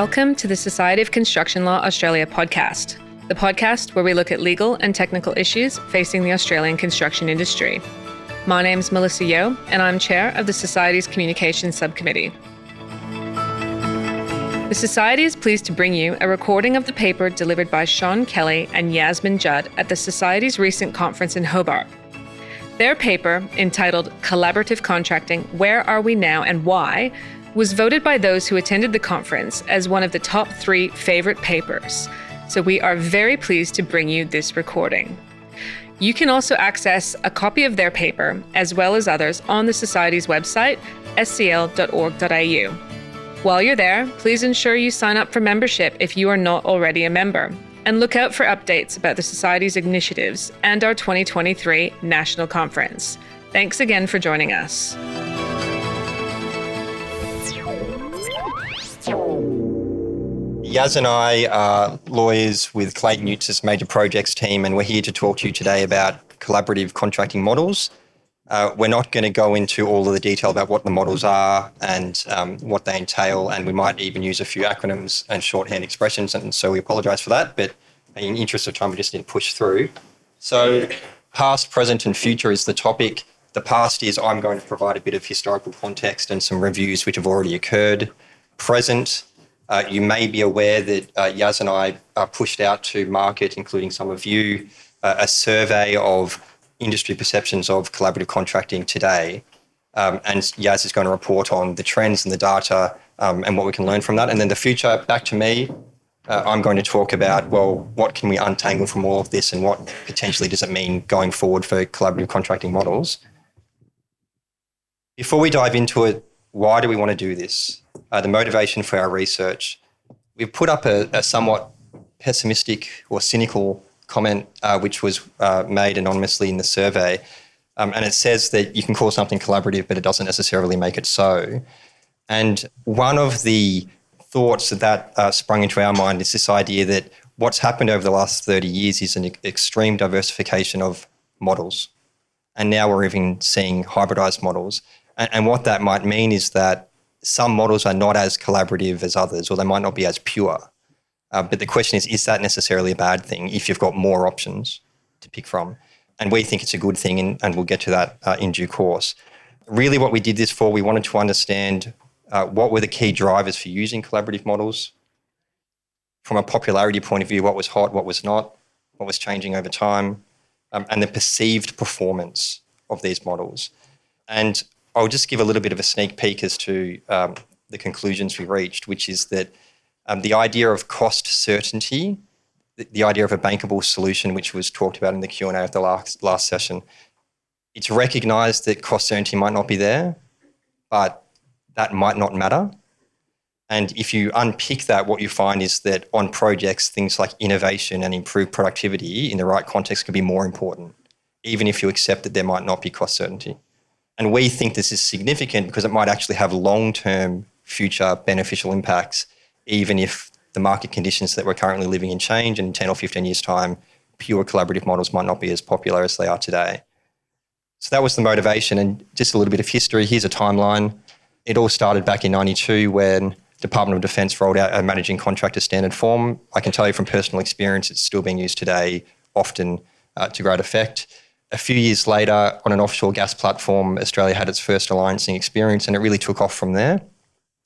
Welcome to the Society of Construction Law Australia podcast, the podcast where we look at legal and technical issues facing the Australian construction industry. My name's Melissa Yeo, and I'm chair of the Society's Communications Subcommittee. The Society is pleased to bring you a recording of the paper delivered by Sean Kelly and Yasmin Judd at the Society's recent conference in Hobart. Their paper, entitled Collaborative Contracting Where Are We Now and Why, was voted by those who attended the conference as one of the top three favorite papers. So we are very pleased to bring you this recording. You can also access a copy of their paper, as well as others, on the Society's website, scl.org.au. While you're there, please ensure you sign up for membership if you are not already a member. And look out for updates about the Society's initiatives and our 2023 National Conference. Thanks again for joining us. Yaz and I are lawyers with Clayton Utz's major projects team, and we're here to talk to you today about collaborative contracting models. Uh, we're not going to go into all of the detail about what the models are and um, what they entail, and we might even use a few acronyms and shorthand expressions, and so we apologise for that. But in interest of time, we just need to push through. So, past, present, and future is the topic. The past is I'm going to provide a bit of historical context and some reviews which have already occurred. Present uh, you may be aware that uh, Yaz and I uh, pushed out to market, including some of you, uh, a survey of industry perceptions of collaborative contracting today. Um, and Yaz is going to report on the trends and the data um, and what we can learn from that. And then the future, back to me, uh, I'm going to talk about, well, what can we untangle from all of this and what potentially does it mean going forward for collaborative contracting models? Before we dive into it, why do we want to do this? Uh, the motivation for our research. We've put up a, a somewhat pessimistic or cynical comment, uh, which was uh, made anonymously in the survey. Um, and it says that you can call something collaborative, but it doesn't necessarily make it so. And one of the thoughts that, uh, sprung into our mind is this idea that what's happened over the last 30 years is an extreme diversification of models. And now we're even seeing hybridized models. And, and what that might mean is that some models are not as collaborative as others, or they might not be as pure. Uh, but the question is, is that necessarily a bad thing if you've got more options to pick from? And we think it's a good thing, and, and we'll get to that uh, in due course. Really, what we did this for, we wanted to understand uh, what were the key drivers for using collaborative models. From a popularity point of view, what was hot, what was not, what was changing over time, um, and the perceived performance of these models. And I'll just give a little bit of a sneak peek as to um, the conclusions we reached, which is that um, the idea of cost certainty, the, the, idea of a bankable solution, which was talked about in the Q and A of the last last session, it's recognised that cost certainty might not be there, but that might not matter. And if you unpick that, what you find is that on projects, things like innovation and improved productivity in the right context can be more important, even if you accept that there might not be cost certainty. And we think this is significant because it might actually have long term future beneficial impacts, even if the market conditions that we're currently living in change and in 10 or 15 years' time, pure collaborative models might not be as popular as they are today. So that was the motivation. And just a little bit of history here's a timeline. It all started back in 92 when Department of Defence rolled out a managing contractor standard form. I can tell you from personal experience, it's still being used today, often uh, to great effect a few years later, on an offshore gas platform, Australia had its first alliancing experience, and it really took off from there.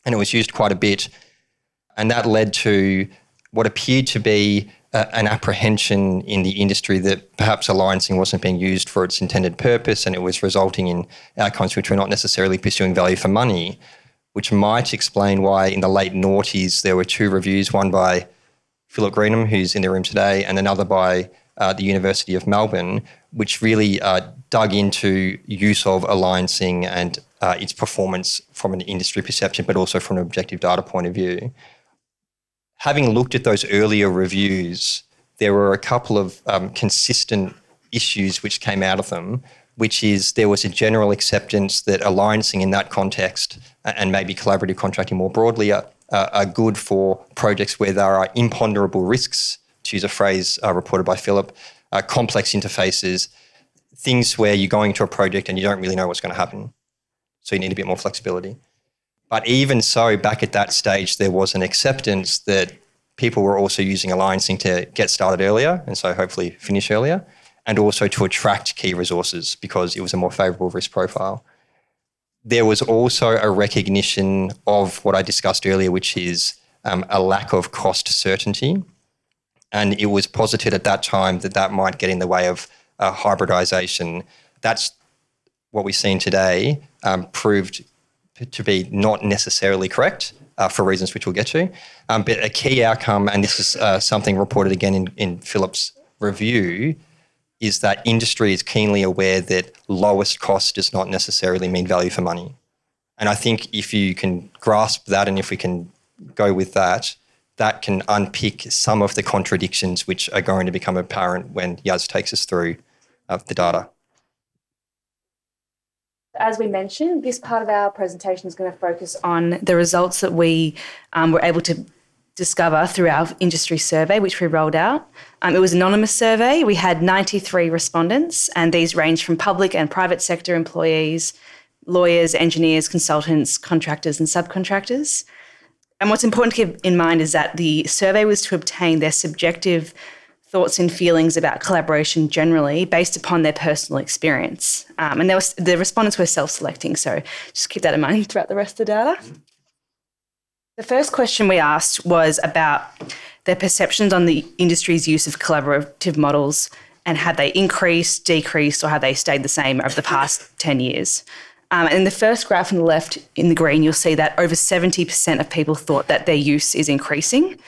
And it was used quite a bit. And that led to what appeared to be uh, an apprehension in the industry that perhaps alliancing wasn't being used for its intended purpose, and it was resulting in outcomes which were not necessarily pursuing value for money, which might explain why in the late noughties there were two reviews, one by Philip Greenham, who's in the room today, and another by uh, the University of Melbourne, which really uh, dug into use of alliancing and uh, its performance from an industry perception, but also from an objective data point of view. Having looked at those earlier reviews, there were a couple of um, consistent issues which came out of them, which is there was a general acceptance that alliancing in that context and maybe collaborative contracting more broadly are, are good for projects where there are imponderable risks to use a phrase uh, reported by Philip, uh, complex interfaces, things where you're going to a project and you don't really know what's going to happen. So you need a bit more flexibility. But even so, back at that stage, there was an acceptance that people were also using alliancing to get started earlier and so hopefully finish earlier, and also to attract key resources because it was a more favorable risk profile. There was also a recognition of what I discussed earlier, which is um, a lack of cost certainty. And it was posited at that time that that might get in the way of uh, hybridization. That's what we've seen today um, proved to be not necessarily correct uh, for reasons which we'll get to. Um, but a key outcome, and this is uh, something reported again in, in Philip's review, is that industry is keenly aware that lowest cost does not necessarily mean value for money. And I think if you can grasp that and if we can go with that, that can unpick some of the contradictions which are going to become apparent when Yaz takes us through uh, the data. As we mentioned, this part of our presentation is going to focus on the results that we um, were able to discover through our industry survey, which we rolled out. Um, it was an anonymous survey. We had 93 respondents, and these ranged from public and private sector employees, lawyers, engineers, consultants, contractors, and subcontractors. And what's important to keep in mind is that the survey was to obtain their subjective thoughts and feelings about collaboration generally based upon their personal experience. Um, and was, the respondents were self selecting, so just keep that in mind throughout the rest of the data. The first question we asked was about their perceptions on the industry's use of collaborative models and had they increased, decreased, or have they stayed the same over the past 10 years. Um, and in the first graph on the left in the green, you'll see that over 70% of people thought that their use is increasing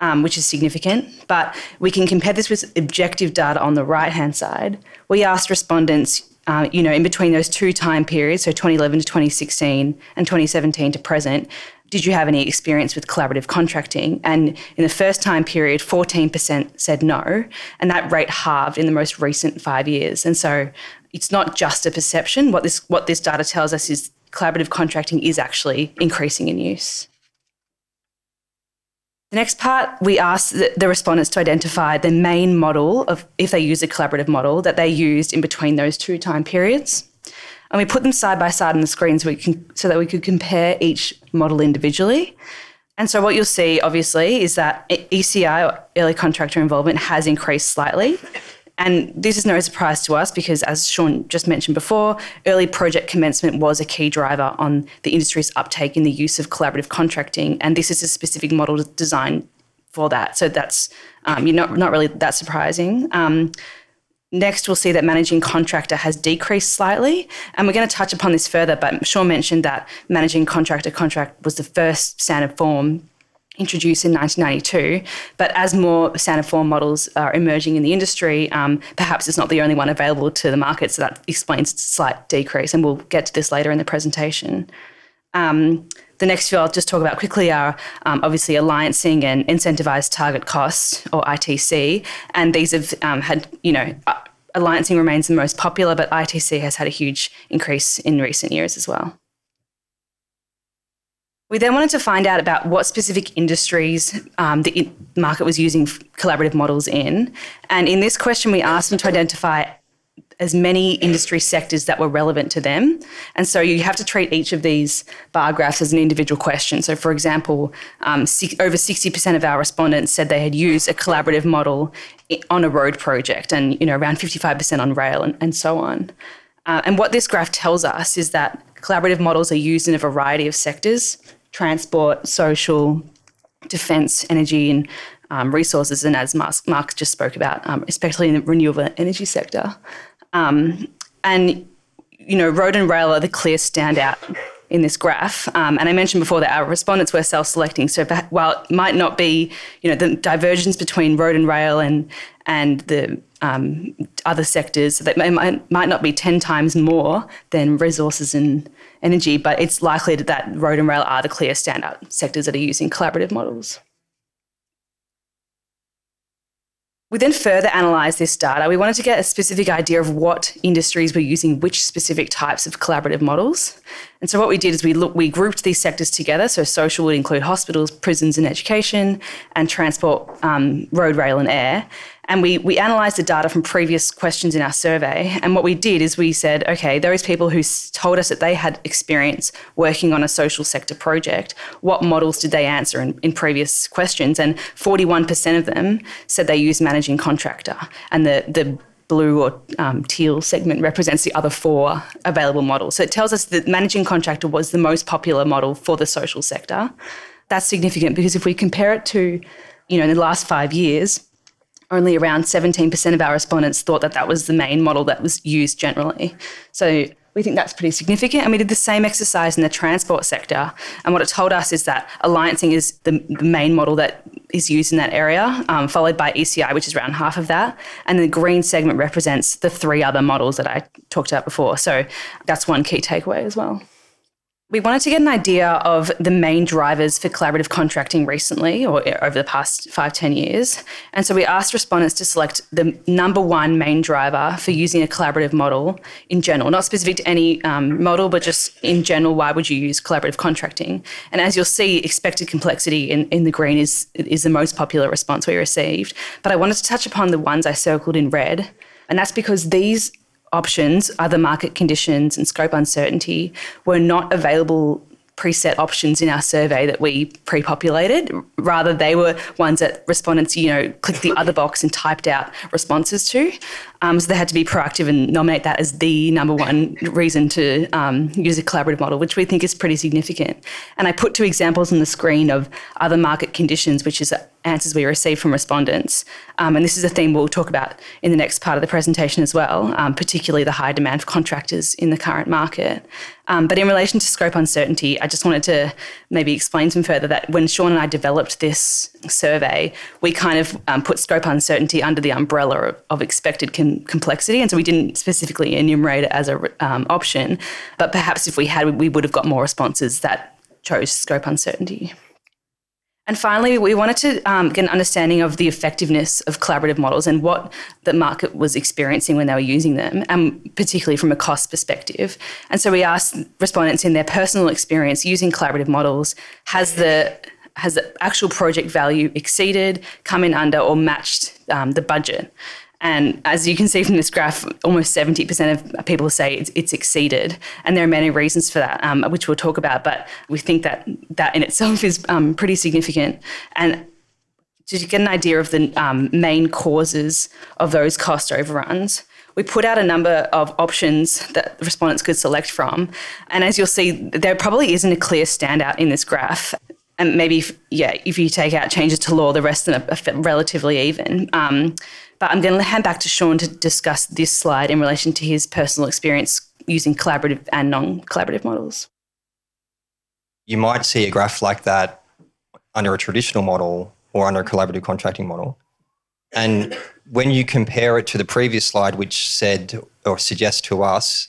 um, which is significant. But we can compare this with objective data on the right hand side. We asked respondents, uh, you know, in between those two time periods, so 2011 to 2016 and 2017 to present, did you have any experience with collaborative contracting? And in the first time period, 14% said no, and that rate halved in the most recent five years. And so it's not just a perception. What this what this data tells us is collaborative contracting is actually increasing in use. The next part, we asked the respondents to identify the main model of if they use a collaborative model that they used in between those two time periods. And we put them side by side on the screen so, we can, so that we could compare each model individually. And so what you'll see, obviously, is that ECI, or early contractor involvement, has increased slightly. And this is no surprise to us because, as Sean just mentioned before, early project commencement was a key driver on the industry's uptake in the use of collaborative contracting. And this is a specific model designed for that. So that's um, you're not, not really that surprising. Um, Next, we'll see that managing contractor has decreased slightly. And we're going to touch upon this further, but Sean mentioned that managing contractor contract was the first standard form introduced in 1992. But as more standard form models are emerging in the industry, um, perhaps it's not the only one available to the market. So that explains its slight decrease. And we'll get to this later in the presentation. Um, the next few I'll just talk about quickly are um, obviously alliancing and incentivized target costs or ITC. And these have um, had, you know, uh, alliancing remains the most popular, but ITC has had a huge increase in recent years as well. We then wanted to find out about what specific industries um, the market was using collaborative models in. And in this question, we asked them to identify as many industry sectors that were relevant to them. And so you have to treat each of these bar graphs as an individual question. So, for example, um, six, over 60% of our respondents said they had used a collaborative model on a road project, and you know around 55% on rail, and, and so on. Uh, and what this graph tells us is that collaborative models are used in a variety of sectors transport, social, defence, energy, and um, resources, and as Mark, Mark, just spoke about, um, especially in the renewable energy sector. Um, and you know, road and rail are the clear standout in this graph. Um, and I mentioned before that our respondents were self-selecting. So while it might not be, you know, the divergence between road and rail and and the um, other sectors that might, might not be 10 times more than resources and energy, but it's likely that road and rail are the clear standout sectors that are using collaborative models. We then further analysed this data. We wanted to get a specific idea of what industries were using which specific types of collaborative models. And so what we did is we looked, we grouped these sectors together. So social would include hospitals, prisons, and education, and transport, um, road, rail, and air. And we, we analysed the data from previous questions in our survey. And what we did is we said, okay, those people who told us that they had experience working on a social sector project, what models did they answer in, in previous questions? And 41% of them said they used managing contractor. And the, the blue or um, teal segment represents the other four available models. So it tells us that managing contractor was the most popular model for the social sector. That's significant because if we compare it to, you know, in the last five years, only around 17% of our respondents thought that that was the main model that was used generally. So we think that's pretty significant. And we did the same exercise in the transport sector. And what it told us is that alliancing is the, the main model that is used in that area, um, followed by ECI, which is around half of that. And the green segment represents the three other models that I talked about before. So that's one key takeaway as well. We wanted to get an idea of the main drivers for collaborative contracting recently or over the past five, 10 years. And so we asked respondents to select the number one main driver for using a collaborative model in general, not specific to any um, model, but just in general, why would you use collaborative contracting? And as you'll see, expected complexity in, in the green is, is the most popular response we received. But I wanted to touch upon the ones I circled in red. And that's because these options, other market conditions and scope uncertainty were not available preset options in our survey that we pre-populated. Rather, they were ones that respondents, you know, clicked the other box and typed out responses to. Um, so they had to be proactive and nominate that as the number one reason to um, use a collaborative model, which we think is pretty significant. And I put two examples on the screen of other market conditions, which is answers we received from respondents. Um, and this is a theme we'll talk about in the next part of the presentation as well, um, particularly the high demand for contractors in the current market. Um, but in relation to scope uncertainty, I just wanted to maybe explain some further that when Sean and I developed this survey, we kind of um, put scope uncertainty under the umbrella of, of expected con- complexity. And so we didn't specifically enumerate it as an um, option. But perhaps if we had, we would have got more responses that chose scope uncertainty. And finally, we wanted to um, get an understanding of the effectiveness of collaborative models and what the market was experiencing when they were using them, and particularly from a cost perspective. And so we asked respondents in their personal experience using collaborative models, has the has the actual project value exceeded, come in under, or matched um, the budget? And as you can see from this graph, almost 70% of people say it's, it's exceeded. And there are many reasons for that, um, which we'll talk about. But we think that that in itself is um, pretty significant. And to get an idea of the um, main causes of those cost overruns, we put out a number of options that respondents could select from. And as you'll see, there probably isn't a clear standout in this graph and maybe if, yeah, if you take out changes to law, the rest are relatively even. Um, but I'm going to hand back to Sean to discuss this slide in relation to his personal experience using collaborative and non-collaborative models. You might see a graph like that under a traditional model or under a collaborative contracting model. And when you compare it to the previous slide, which said or suggests to us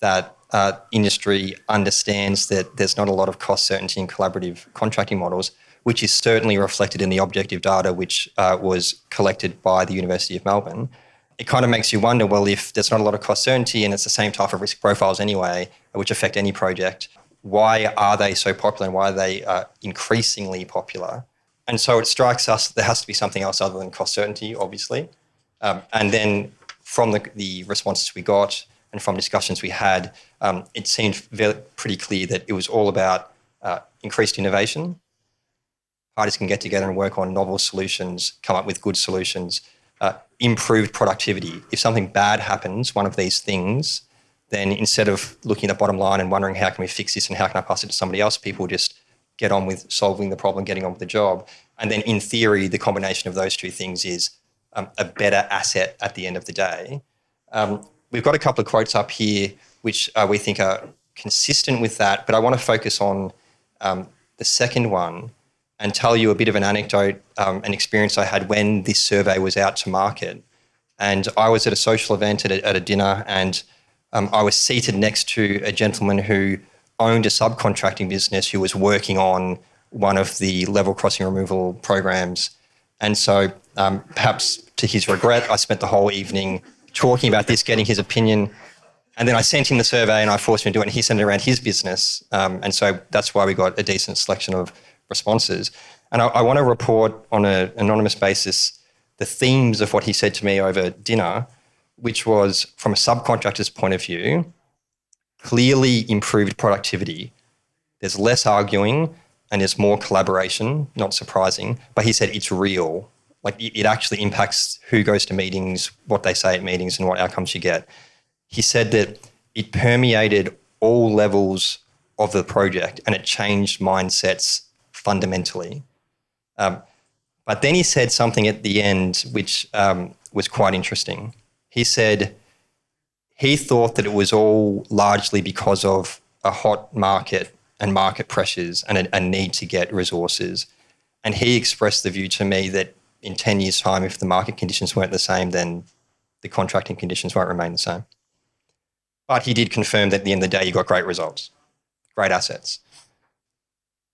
that uh, industry understands that there's not a lot of cost certainty in collaborative contracting models, which is certainly reflected in the objective data which uh, was collected by the University of Melbourne. It kind of makes you wonder well, if there's not a lot of cost certainty and it's the same type of risk profiles anyway, which affect any project, why are they so popular and why are they uh, increasingly popular? And so it strikes us there has to be something else other than cost certainty, obviously. Um, and then from the, the responses we got, and from discussions we had, um, it seemed very, pretty clear that it was all about uh, increased innovation. Parties can get together and work on novel solutions, come up with good solutions, uh, improved productivity. If something bad happens, one of these things, then instead of looking at the bottom line and wondering how can we fix this and how can I pass it to somebody else, people just get on with solving the problem, getting on with the job. And then in theory, the combination of those two things is um, a better asset at the end of the day. Um, we've got a couple of quotes up here which uh, we think are consistent with that, but I want to focus on um, the second one and tell you a bit of an anecdote, um, an experience I had when this survey was out to market. And I was at a social event at a, at a dinner, and um, I was seated next to a gentleman who owned a subcontracting business who was working on one of the level crossing removal programs. And so, um, perhaps to his regret, I spent the whole evening talking about this, getting his opinion. And then I sent him the survey and I forced him to do it, and he sent it around his business. Um, and so that's why we got a decent selection of responses. And I, I want to report on an anonymous basis the themes of what he said to me over dinner, which was from a subcontractor's point of view, clearly improved productivity. There's less arguing and there's more collaboration, not surprising. But he said it's real. Like it actually impacts who goes to meetings, what they say at meetings, and what outcomes you get. He said that it permeated all levels of the project and it changed mindsets fundamentally. Um, but then he said something at the end which um, was quite interesting. He said he thought that it was all largely because of a hot market and market pressures and a, a need to get resources. And he expressed the view to me that in 10 years' time, if the market conditions weren't the same, then the contracting conditions won't remain the same. But he did confirm that at the end of the day, you got great results, great assets.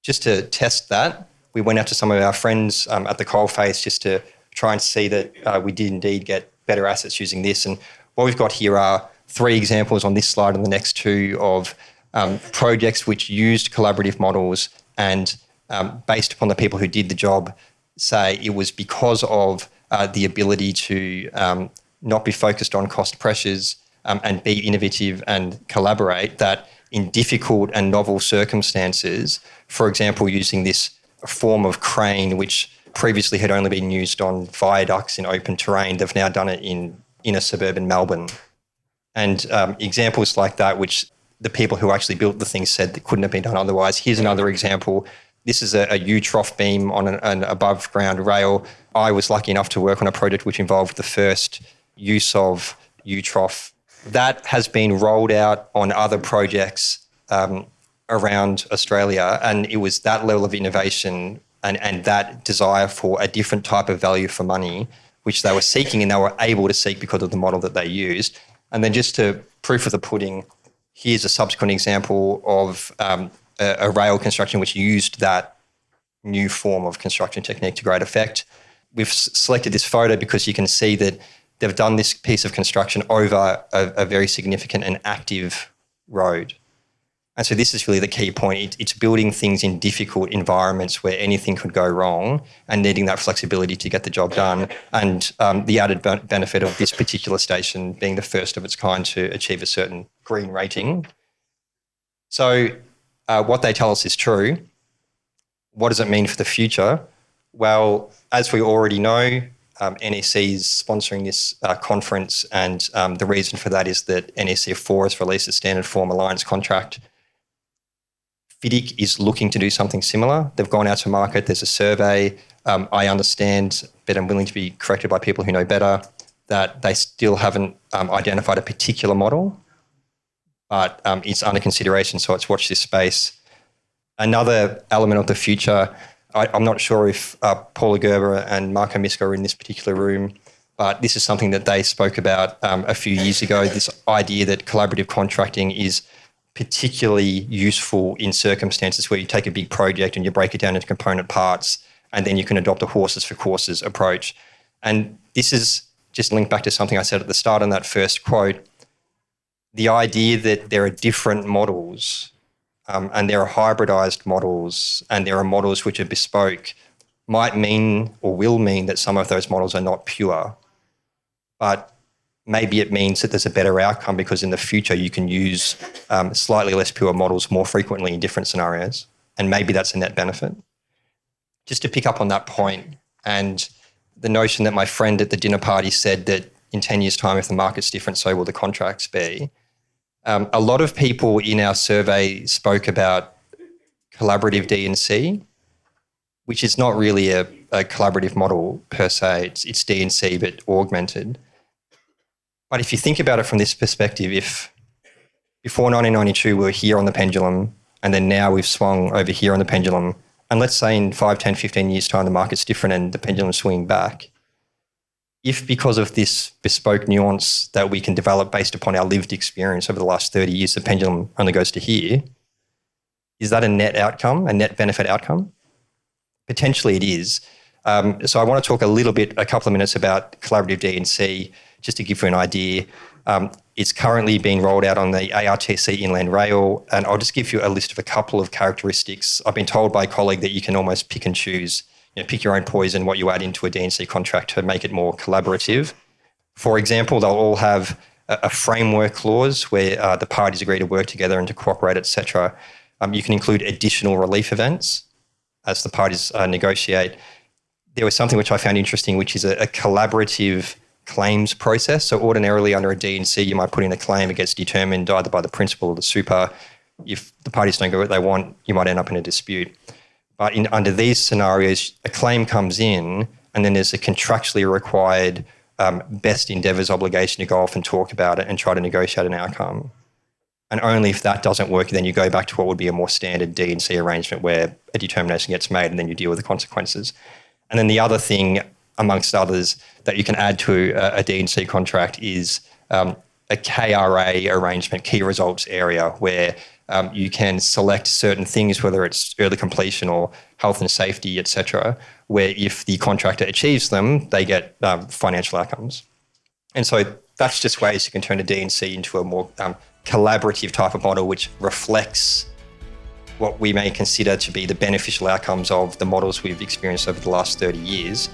Just to test that, we went out to some of our friends um, at the coalface just to try and see that uh, we did indeed get better assets using this. And what we've got here are three examples on this slide and the next two of um, projects which used collaborative models and um, based upon the people who did the job say it was because of uh, the ability to um, not be focused on cost pressures um, and be innovative and collaborate that in difficult and novel circumstances, for example, using this form of crane which previously had only been used on viaducts in open terrain, they've now done it in inner suburban Melbourne. And um, examples like that, which the people who actually built the thing said that couldn't have been done otherwise. Here's another example. This is a, a U-trough beam on an, an above ground rail. I was lucky enough to work on a project which involved the first use of U-trough. That has been rolled out on other projects um, around Australia, and it was that level of innovation and, and that desire for a different type of value for money, which they were seeking and they were able to seek because of the model that they used. And then just to proof of the pudding, here's a subsequent example of um, a, a, rail construction which used that new form of construction technique to great effect. We've s- selected this photo because you can see that they've done this piece of construction over a, a very significant and active road. And so this is really the key point. It, it's building things in difficult environments where anything could go wrong and needing that flexibility to get the job done. And um, the added be- benefit of this particular station being the first of its kind to achieve a certain green rating. So uh, what they tell us is true. What does it mean for the future? Well, as we already know, um, NEC is sponsoring this uh, conference, and um, the reason for that is that NEC 4 has released a standard form alliance contract FIDIC is looking to do something similar. They've gone out to market. There's a survey. Um, I understand, but I'm willing to be corrected by people who know better, that they still haven't um, identified a particular model, but um, it's under consideration. So let's watch this space. Another element of the future, I, am not sure if uh, Paula Gerber and Marco Misco are in this particular room, but this is something that they spoke about um, a few years ago this idea that collaborative contracting is particularly useful in circumstances where you take a big project and you break it down into component parts and then you can adopt a horses for courses approach. And this is just linked back to something I said at the start in that first quote. The idea that there are different models um, and there are hybridized models and there are models which are bespoke might mean or will mean that some of those models are not pure. But maybe it means that there's a better outcome because in the future you can use um, slightly less pure models more frequently in different scenarios. And maybe that's a net benefit. Just to pick up on that point and the notion that my friend at the dinner party said that in 10 years' time, if the market's different, so will the contracts be. Um, a lot of people in our survey spoke about collaborative D&C, which is not really a, a collaborative model per se. It's, it's D&C, but augmented. But if you think about it from this perspective, if before 1992 we were here on the pendulum and then now we've swung over here on the pendulum, and let's say in 5, 10, 15 years' time the market's different and the pendulum's swinging back, if because of this bespoke nuance that we can develop based upon our lived experience over the last 30 years, the pendulum only goes to here, is that a net outcome, a net benefit outcome? Potentially it is. Um, so I want to talk a little bit, a couple of minutes about collaborative D&C just to give you an idea, um, it's currently being rolled out on the ARTC Inland Rail, and I'll just give you a list of a couple of characteristics. I've been told by a colleague that you can almost pick and choose. You know, pick your own poison, what you add into a D&C contract to make it more collaborative. For example, they'll all have a, a framework clause where uh, the parties agree to work together and to cooperate, etc. Um, you can include additional relief events as the parties uh, negotiate. There was something which I found interesting, which is a, a collaborative claims process. So ordinarily under a D&C, you might put in a claim, it gets determined either by the principal or the super. If the parties don't get what they want, you might end up in a dispute. But in, under these scenarios, a claim comes in and then there's a contractually required um, best endeavours obligation to go off and talk about it and try to negotiate an outcome. And only if that doesn't work, then you go back to what would be a more standard D&C arrangement where a determination gets made and then you deal with the consequences. And then the other thing amongst others, that you can add to a, a D&C contract is um, a KRA arrangement, key results area, where um, you can select certain things, whether it's early completion or health and safety, etc., where if the contractor achieves them, they get um, financial outcomes. And so that's just ways you can turn a D&C into a more um, collaborative type of model, which reflects what we may consider to be the beneficial outcomes of the models we've experienced over the last 30 years